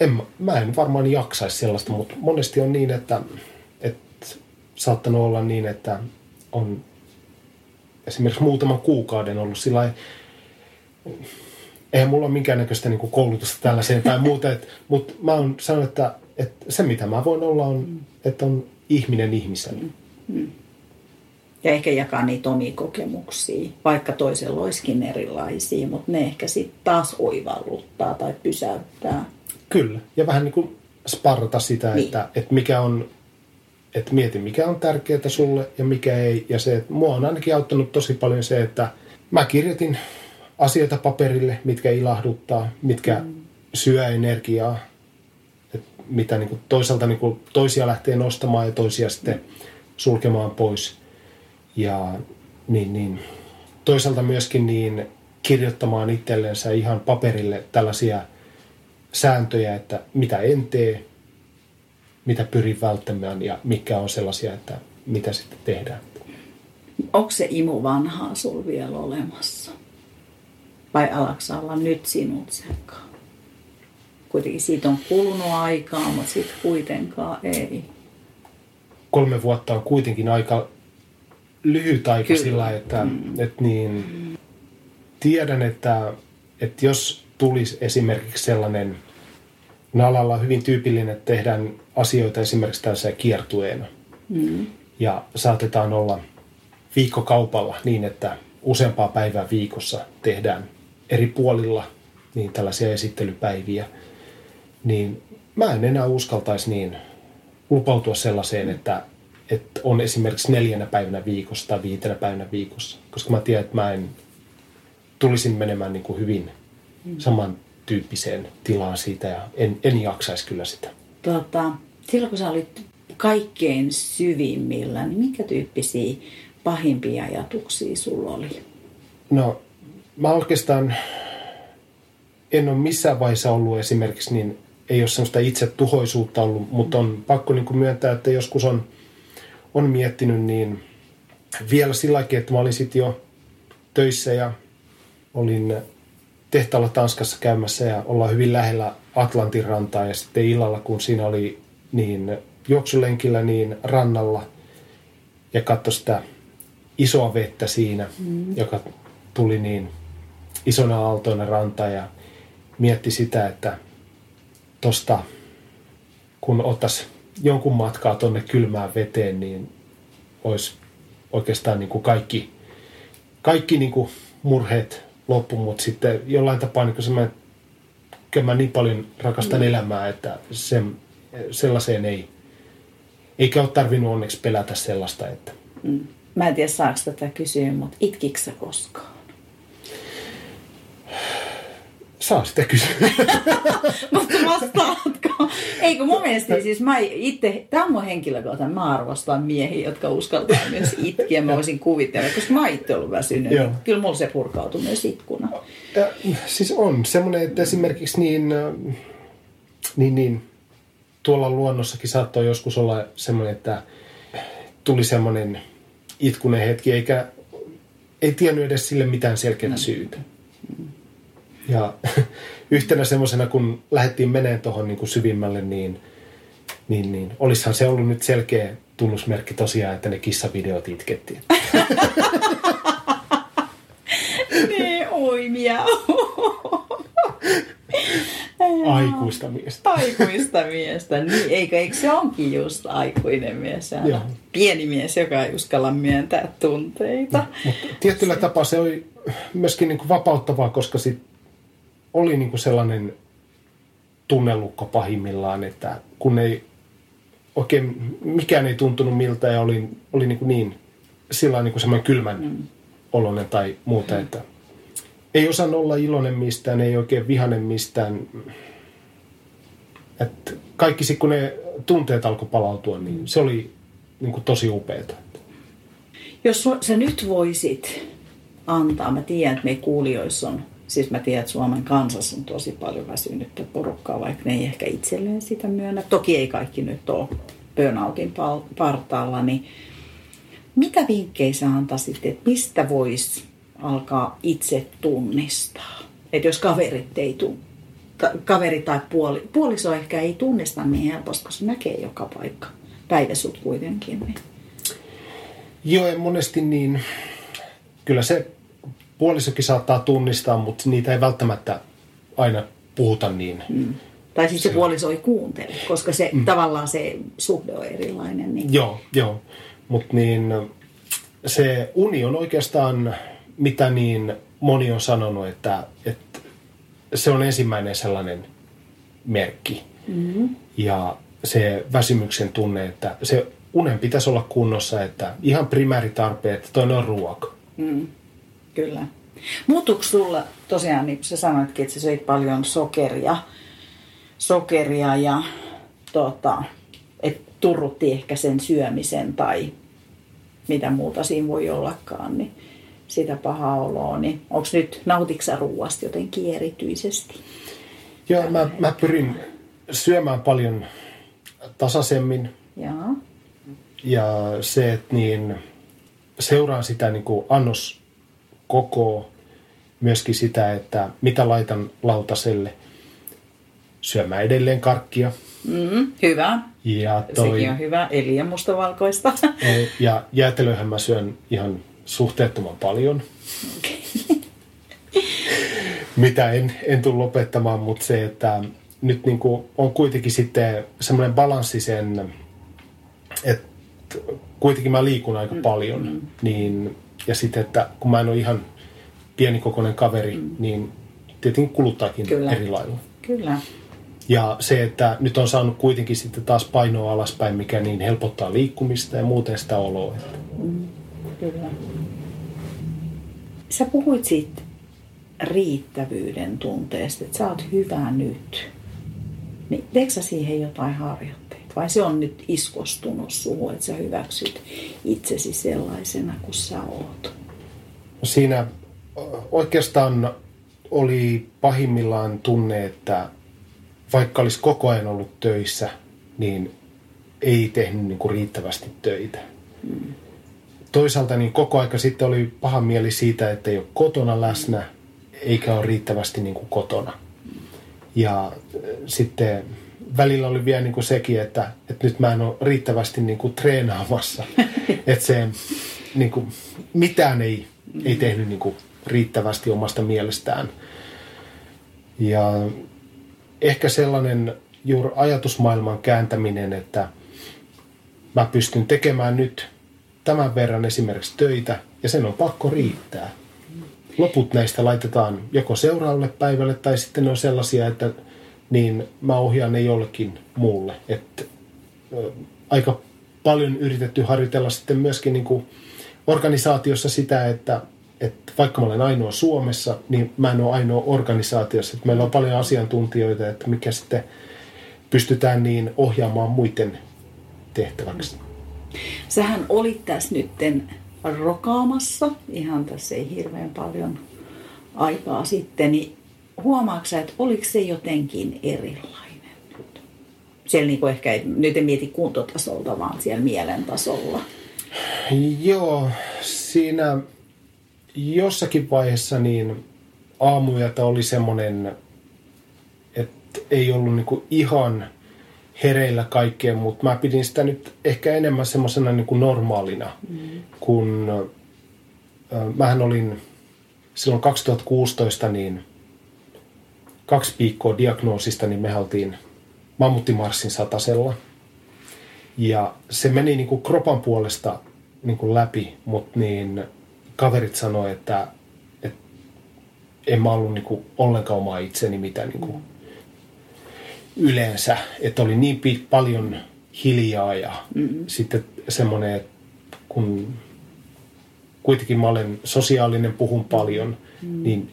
en, mä en varmaan jaksaisi sellaista, mutta monesti on niin, että, että saattanut olla niin, että on esimerkiksi muutaman kuukauden ollut sillä eihän mulla ole minkäännäköistä niin koulutusta tällaiseen tai muuta, mutta mä oon sanonut, että, että se mitä mä voin olla on, mm. että on ihminen ihmisen. Mm. Ja ehkä jakaa niitä omia kokemuksia, vaikka toisella olisikin erilaisia, mutta ne ehkä sitten taas oivalluttaa tai pysäyttää. Kyllä, ja vähän niin kuin sparrata sitä, niin. että, että mikä on että mieti mikä on tärkeää sulle ja mikä ei. Ja se, että mua on ainakin auttanut tosi paljon se, että mä kirjoitin asioita paperille, mitkä ilahduttaa, mitkä mm. syö energiaa, että mitä niin kuin toisaalta niin kuin toisia lähtee nostamaan ja toisia sitten sulkemaan pois. Ja niin, niin, toisaalta myöskin niin kirjoittamaan itsellensä ihan paperille tällaisia sääntöjä, että mitä en tee, mitä pyrin välttämään ja mikä on sellaisia, että mitä sitten tehdään. Onko se imu vanhaa sul vielä olemassa? Vai alaksa olla nyt sinut sekaan? Kuitenkin siitä on kulunut aikaa, mutta sitten kuitenkaan ei. Kolme vuotta on kuitenkin aika lyhyt aika Kyllä. sillä, että, mm. että niin, tiedän, että, että jos tulisi esimerkiksi sellainen, nalalla hyvin tyypillinen, että tehdään asioita esimerkiksi tällaisia kiertueena. Mm. Ja saatetaan olla viikkokaupalla niin, että useampaa päivää viikossa tehdään eri puolilla niin tällaisia esittelypäiviä. Niin mä en enää uskaltaisi niin lupautua sellaiseen, että, että on esimerkiksi neljänä päivänä viikossa tai viitenä päivänä viikossa. Koska mä tiedän, että mä en tulisin menemään niin kuin hyvin mm. Samantyyppiseen tilaan siitä ja en, en jaksaisi kyllä sitä. Tota, silloin kun sä olit kaikkein syvimmillä, niin minkä tyyppisiä pahimpia ajatuksia sulla oli? No, mä oikeastaan en ole missään vaiheessa ollut esimerkiksi niin, ei ole sellaista itse tuhoisuutta ollut, mutta on pakko niin kuin myöntää, että joskus on, on miettinyt niin vielä sillä että mä olin sitten jo töissä ja olin tehtaalla Tanskassa käymässä ja ollaan hyvin lähellä Atlantin rantaa ja sitten illalla, kun siinä oli niin juoksulenkillä niin rannalla ja katsoi sitä isoa vettä siinä, mm. joka tuli niin isona aaltoina ranta ja mietti sitä, että tosta kun ottaisi jonkun matkaa tuonne kylmään veteen, niin olisi oikeastaan niin kuin kaikki, kaikki niin kuin murheet loppu, mutta sitten jollain tapaa niin semmoinen, mä niin paljon rakastan mm. elämää, että se, sellaiseen ei, eikä ole tarvinnut onneksi pelätä sellaista, että... Mm. Mä en tiedä saako tätä kysyä, mutta itkikö koskaan? Saa sitä kysyä. [laughs] Mutta vastaatko? Eikö mun mielestä siis mä itse, tämä on mun henkilökohtainen, mä arvostan miehiä, jotka uskaltaa myös itkeä. Mä voisin kuvitella, koska mä itse ollut väsynyt. Joo. Kyllä mulla se purkautuu myös itkuna. Ja, siis on semmoinen, että esimerkiksi niin, niin, niin tuolla luonnossakin saattoi joskus olla semmoinen, että tuli semmoinen itkunen hetki, eikä ei tiennyt edes sille mitään selkeää mm. syytä. Ja [laughs] yhtenä semmoisena, kun lähdettiin meneen tuohon niin syvimmälle, niin, niin, niin olisihan se ollut nyt selkeä tunnusmerkki tosiaan, että ne kissavideot itkettiin. [laughs] oi miau. Aikuista miestä. Aikuista miestä, niin eikö, eikö se onkin just aikuinen mies? Joo. Pieni mies, joka ei uskalla myöntää tunteita. No, mutta tietyllä se... tapaa se oli myöskin niin kuin vapauttavaa, koska sit oli niin kuin sellainen tunnelukko pahimmillaan, että kun ei oikein mikään ei tuntunut miltä ja oli, oli niin, kuin niin sillä niin kuin semmoinen kylmän mm. oloinen tai muuta, mm. että ei osannut olla iloinen mistään, ei oikein vihanen mistään. että kaikki kun ne tunteet alkoi palautua, niin se oli niin kuin tosi upeaa. Jos sä nyt voisit antaa, mä tiedän, että me kuulijoissa on Siis mä tiedän, että Suomen kansassa on tosi paljon väsynyttä porukkaa, vaikka ne ei ehkä itselleen sitä myönnä. Toki ei kaikki nyt ole burnoutin partaalla, niin mitä vinkkejä sä antaisit, että mistä voisi alkaa itse tunnistaa? Että jos kaverit ei tu, kaveri tai puoli, puoliso ehkä ei tunnista niin helposti, koska se näkee joka paikka. Päiväsut kuitenkin. Niin. Joo, ja monesti niin, kyllä se puolisokin saattaa tunnistaa, mutta niitä ei välttämättä aina puhuta niin. Mm. Tai siis se puoliso ei kuuntele, koska se mm. tavallaan se suhde on erilainen. Niin. Joo, joo. Mutta niin se uni on oikeastaan, mitä niin moni on sanonut, että, että se on ensimmäinen sellainen merkki. Mm-hmm. Ja se väsymyksen tunne, että se unen pitäisi olla kunnossa, että ihan primääritarpeet, toinen on ruoka. Mm, kyllä. Muuttuuko sulla tosiaan, niin sä sanoitkin, että sä söit paljon sokeria, sokeria ja tota, et turrutti ehkä sen syömisen tai mitä muuta siinä voi ollakaan, niin sitä pahaa oloa, niin onko nyt, nautiksa ruuasta jotenkin erityisesti? Joo, mä, mä pyrin syömään paljon tasaisemmin. Jaa. Ja se, että niin seuraan sitä niin kuin annos koko, myöskin sitä, että mitä laitan lautaselle. Syömään edelleen karkkia. Mm, hyvä. Ja toi, Sekin on hyvä. Eli ja mustavalkoista. ja jäätelöhän mä syön ihan suhteettoman paljon. [laughs] Mitä en, en tule lopettamaan, mutta se, että nyt niin kuin on kuitenkin sitten semmoinen balanssi sen, että kuitenkin mä liikun aika paljon, mm. niin, ja sitten, että kun mä en ole ihan pienikokoinen kaveri, mm. niin tietenkin kuluttaakin Kyllä. eri lailla. Kyllä. Ja se, että nyt on saanut kuitenkin sitten taas painoa alaspäin, mikä niin helpottaa liikkumista ja muuten sitä oloa. Että Mm, kyllä. Sä puhuit siitä riittävyyden tunteesta, että sä oot hyvä nyt. Niin teekö sä siihen jotain harjoitteita? Vai se on nyt iskostunut suhun, että sä hyväksyt itsesi sellaisena kuin sä oot? Siinä oikeastaan oli pahimmillaan tunne, että vaikka olisi koko ajan ollut töissä, niin ei tehnyt niin kuin riittävästi töitä. Mm. Toisaalta niin koko aika sitten oli paha mieli siitä, että ei ole kotona läsnä, eikä ole riittävästi niin kuin kotona. Ja sitten välillä oli vielä niin kuin sekin, että, että nyt mä en ole riittävästi niin kuin treenaamassa. [laughs] että se niin kuin, mitään ei, ei tehnyt niin kuin riittävästi omasta mielestään. Ja ehkä sellainen juuri ajatusmaailman kääntäminen, että mä pystyn tekemään nyt tämän verran esimerkiksi töitä ja sen on pakko riittää. Loput näistä laitetaan joko seuraavalle päivälle tai sitten ne on sellaisia, että niin mä ohjaan ne jollekin muulle. Ö, aika paljon yritetty harjoitella sitten myöskin niin kuin organisaatiossa sitä, että, että vaikka mä olen ainoa Suomessa, niin mä en ole ainoa organisaatiossa. Että meillä on paljon asiantuntijoita, että mikä sitten pystytään niin ohjaamaan muiden tehtäväksi. Sähän olit tässä nytten rokaamassa, ihan tässä ei hirveän paljon aikaa sitten, niin huomaatko että oliko se jotenkin erilainen nyt? Siellä niin ehkä, ei, nyt en mieti kuntotasolta, vaan siellä mielen tasolla. Joo, siinä jossakin vaiheessa niin aamuyötä oli semmoinen, että ei ollut niinku ihan hereillä kaikkeen, mutta mä pidin sitä nyt ehkä enemmän semmoisena niinku normaalina, mm. kun äh, mähän olin silloin 2016 niin kaksi viikkoa diagnoosista, niin me oltiin mammuttimarssin satasella. Ja se meni niin kuin kropan puolesta niin kuin läpi, mutta niin kaverit sanoi, että, että en mä ollut niin kuin ollenkaan oma itseni, mitä niin kuin yleensä. Että oli niin pit, paljon hiljaa ja mm-hmm. sitten semmoinen, että kun kuitenkin mä olen sosiaalinen, puhun paljon, mm-hmm. niin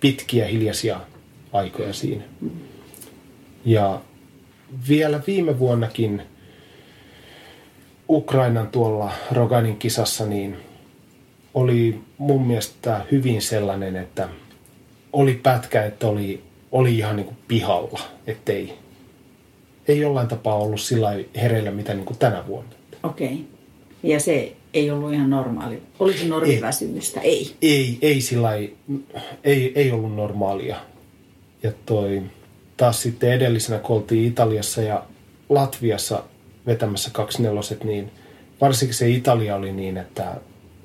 pitkiä hiljaisia aikoja siinä. Ja vielä viime vuonnakin Ukrainan tuolla Roganin kisassa, niin oli mun mielestä hyvin sellainen, että oli pätkä, että oli, oli ihan niin kuin pihalla, ettei ei jollain tapaa ollut sillä hereillä mitä niin kuin tänä vuonna. Okei. Okay. Ja se ei ollut ihan normaali. Oliko se normiväsymystä? Ei. Ei, ei sillä ei, ei ollut normaalia. Ja toi, taas sitten edellisenä, kun oltiin Italiassa ja Latviassa vetämässä kaksi neloset, niin varsinkin se Italia oli niin, että,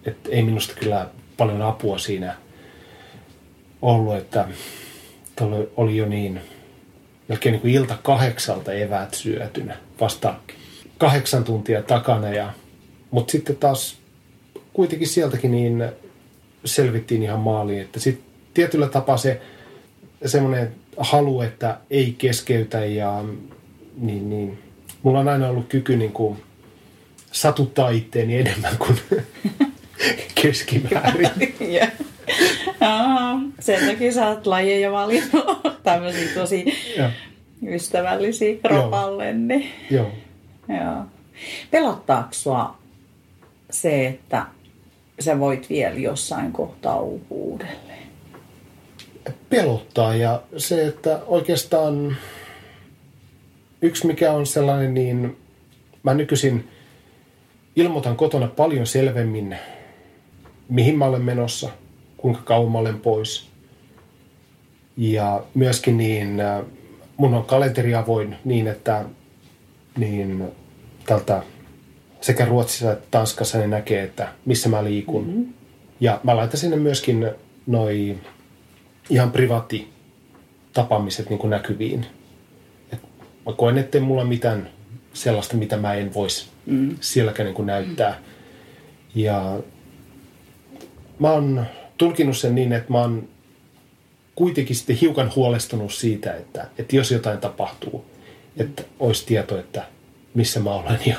että ei minusta kyllä paljon apua siinä ollut, että oli jo niin melkein niin kuin ilta kahdeksalta eväät syötynä vasta kahdeksan tuntia takana. Ja, mutta sitten taas kuitenkin sieltäkin niin selvittiin ihan maaliin, että sitten tietyllä tapaa se semmoinen halu, että ei keskeytä ja niin, niin mulla on aina ollut kyky niin kuin satuttaa itteeni enemmän kuin [laughs] keskimäärin. [laughs] Aa, Sen takia sä oot lajeja valinnut [laughs] tämmöisiä tosi Ja, ystävällisiä kropalle. Niin. joo. Joo. Pelottaako sua se, että sä voit vielä jossain kohtaa uupua uudelleen? Pelottaa ja se, että oikeastaan yksi mikä on sellainen, niin mä nykyisin ilmoitan kotona paljon selvemmin, mihin mä olen menossa, kuinka kauan mä olen pois. Ja myöskin niin, mun on kalenteri avoin niin, että niin tältä sekä Ruotsissa että Tanskassa ne näkee, että missä mä liikun. Mm-hmm. Ja mä laitan sinne myöskin noi ihan privaatti tapaamiset niin kuin näkyviin. Et mä koen, ettei mulla mitään sellaista, mitä mä en voisi mm. sielläkään niin kuin näyttää. Ja mä oon tulkinut sen niin, että mä oon kuitenkin sitten hiukan huolestunut siitä, että, että jos jotain tapahtuu, että olisi tieto, että missä mä olen ja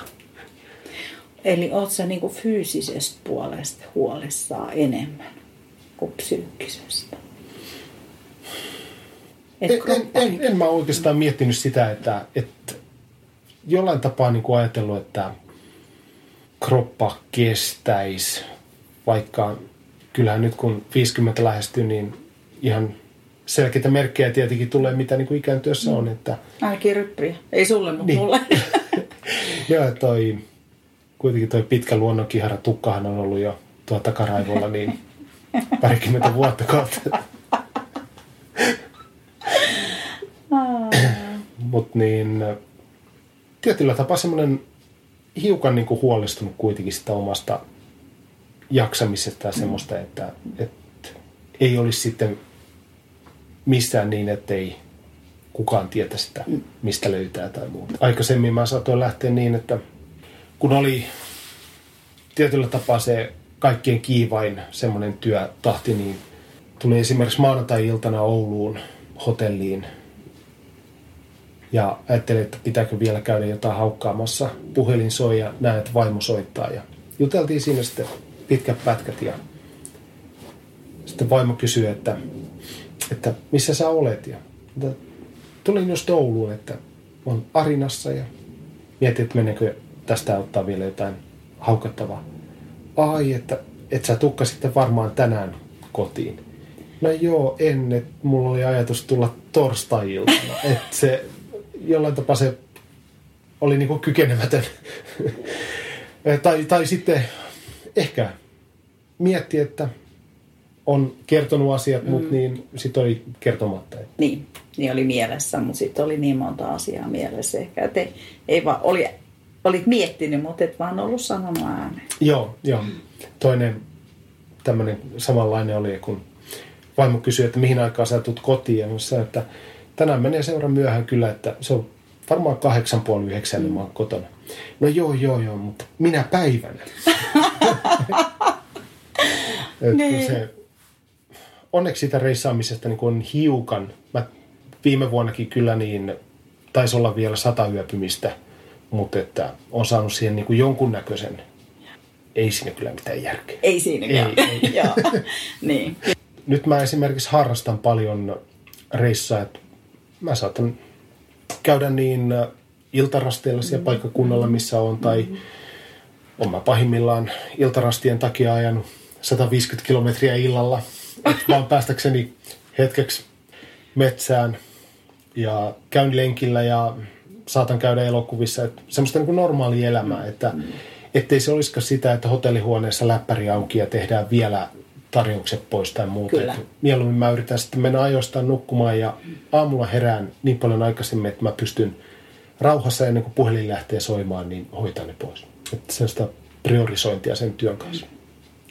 Eli oot sä niinku fyysisestä puolesta huolissaan enemmän kuin psyykkisestä? Et En, en, en, en mä oikeastaan miettinyt sitä, että, että jollain tapaa niin kuin ajatellut, että kroppa kestäisi, vaikka kyllähän nyt kun 50 lähestyy, niin ihan selkeitä merkkejä tietenkin tulee, mitä niin kuin ikääntyössä on, että Ainakin ryppiä. Ei sulle, mutta Niin. mulle. [laughs] joo, toi, kuitenkin toi pitkä luonnonkihara tukkahan on ollut jo tuo takaraivolla niin [laughs] parikymmentä vuotta kautta. Mutta niin tietyllä tapaa semmoinen hiukan niin kuin huolestunut kuitenkin sitä omasta jaksamisesta ja semmoista, että, että ei olisi sitten missään niin, ettei kukaan tietä sitä, mistä löytää tai muuta. Aikaisemmin mä saatoin lähteä niin, että kun oli tietyllä tapaa se kaikkien kiivain semmoinen työtahti, niin tuli esimerkiksi maanantai-iltana Ouluun hotelliin ja ajattelin, että pitääkö vielä käydä jotain haukkaamassa. Puhelin soi ja näen, että vaimo soittaa ja juteltiin siinä sitten pitkät pätkät ja sitten vaimo kysyi, että, että missä sä olet ja että tulin just Ouluun, että on Arinassa ja mietin, että meneekö tästä ottaa vielä jotain haukattavaa. Ai, että et sä tukka sitten varmaan tänään kotiin. No joo, en, että mulla oli ajatus tulla torstai-iltana. että se jollain tapaa se oli niinku kykenemätön. tai, tai sitten ehkä mietti, että on kertonut asiat, mm. mutta niin sitten oli kertomatta. Niin, niin oli mielessä, mutta sitten oli niin monta asiaa mielessä ehkä. Et ei, ei vaan, oli, olit miettinyt, mutta et vaan ollut sanonut ääneen. Joo, joo. Toinen tämmöinen samanlainen oli, kun vaimo kysyi, että mihin aikaan sä tulet kotiin. Ja mä sanoin, että tänään menee seura myöhään kyllä, että se on varmaan kahdeksan puoli yhdeksän, niin mä oon kotona. No joo, joo, joo, mutta minä päivänä. [laughs] Niin. se, onneksi siitä reissaamisesta niin on hiukan, mä viime vuonnakin kyllä niin, taisi olla vielä sata yöpymistä, mutta että on saanut siihen niin kuin jonkunnäköisen, ei siinä kyllä mitään järkeä. Ei siinäkään. Ei, ei. [laughs] Joo, niin. Nyt mä esimerkiksi harrastan paljon reissaa, että mä saatan käydä niin äh, iltarasteilla siellä paikkakunnalla, missä on, tai on mä pahimmillaan iltarastien takia ajanut 150 kilometriä illalla, vaan päästäkseni hetkeksi metsään ja käyn lenkillä ja saatan käydä elokuvissa, että semmoista niin kuin normaalia elämää, että ettei se olisikaan sitä, että hotellihuoneessa läppäri auki ja tehdään vielä tarjoukset pois tai muuta. Kyllä. Että mieluummin mä yritän sitten mennä ajoistaan nukkumaan ja aamulla herään niin paljon aikaisemmin, että mä pystyn rauhassa ennen kuin puhelin lähtee soimaan, niin hoitaa ne pois. Että sellaista priorisointia sen työn kanssa.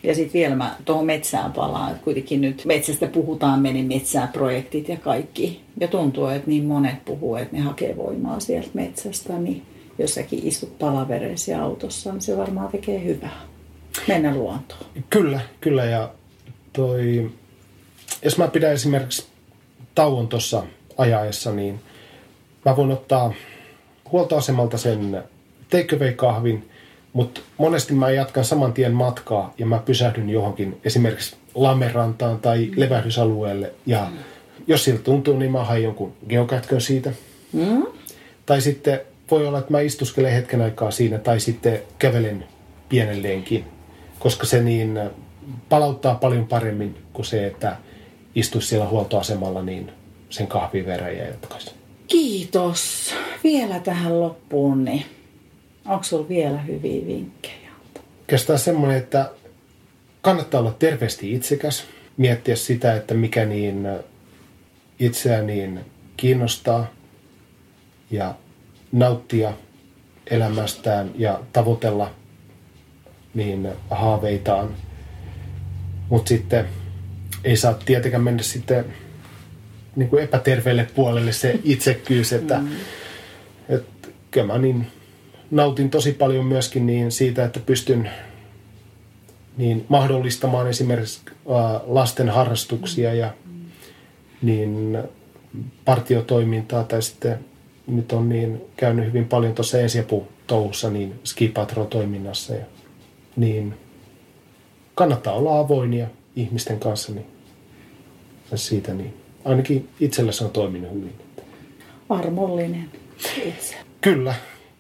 Ja sitten vielä mä tuohon metsään palaan, että kuitenkin nyt metsästä puhutaan, meni metsään projektit ja kaikki. Ja tuntuu, että niin monet puhuu, että ne hakee voimaa sieltä metsästä, niin jos säkin istut palavereisi autossa, niin se varmaan tekee hyvää. Mennä luontoon. Kyllä, kyllä. Ja toi, jos mä pidän esimerkiksi tauon tuossa ajaessa, niin mä voin ottaa huoltoasemalta sen take away kahvin Mutta monesti mä jatkan saman tien matkaa ja mä pysähdyn johonkin esimerkiksi lammerantaan tai levähdysalueelle ja mm. jos siltä tuntuu, niin mä haen jonkun geokätkön siitä. Mm. Tai sitten voi olla, että mä istuskelen hetken aikaa siinä tai sitten kävelen pienelleenkin, koska se niin palauttaa paljon paremmin kuin se, että istuisi siellä huoltoasemalla niin sen kahvin verran ja jatkaisi. Kiitos. Vielä tähän loppuun, niin onko sinulla vielä hyviä vinkkejä? Oikeastaan semmoinen, että kannattaa olla terveesti itsekäs, miettiä sitä, että mikä niin itseä niin kiinnostaa ja nauttia elämästään ja tavoitella niin haaveitaan. Mutta sitten ei saa tietenkään mennä sitten niin kuin epäterveelle puolelle se itsekkyys, että, mm. että kyllä mä niin nautin tosi paljon myöskin niin siitä, että pystyn niin mahdollistamaan esimerkiksi lasten harrastuksia ja niin partiotoimintaa tai sitten nyt on niin käynyt hyvin paljon tuossa ensiaputouhussa niin skipatro-toiminnassa ja niin kannattaa olla avoinia ihmisten kanssa niin siitä niin ainakin itsellä se on toiminut hyvin. Armollinen itse. Kyllä,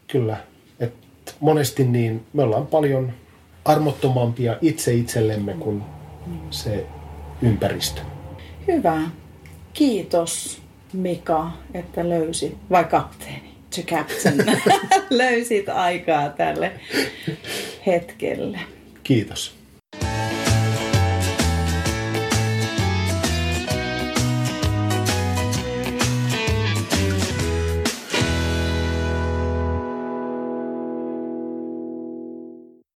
kyllä. Et monesti niin me ollaan paljon armottomampia itse itsellemme kuin se ympäristö. Hyvä. Kiitos Mika, että löysit, vai kapteeni, to captain, [laughs] löysit aikaa tälle hetkelle. Kiitos.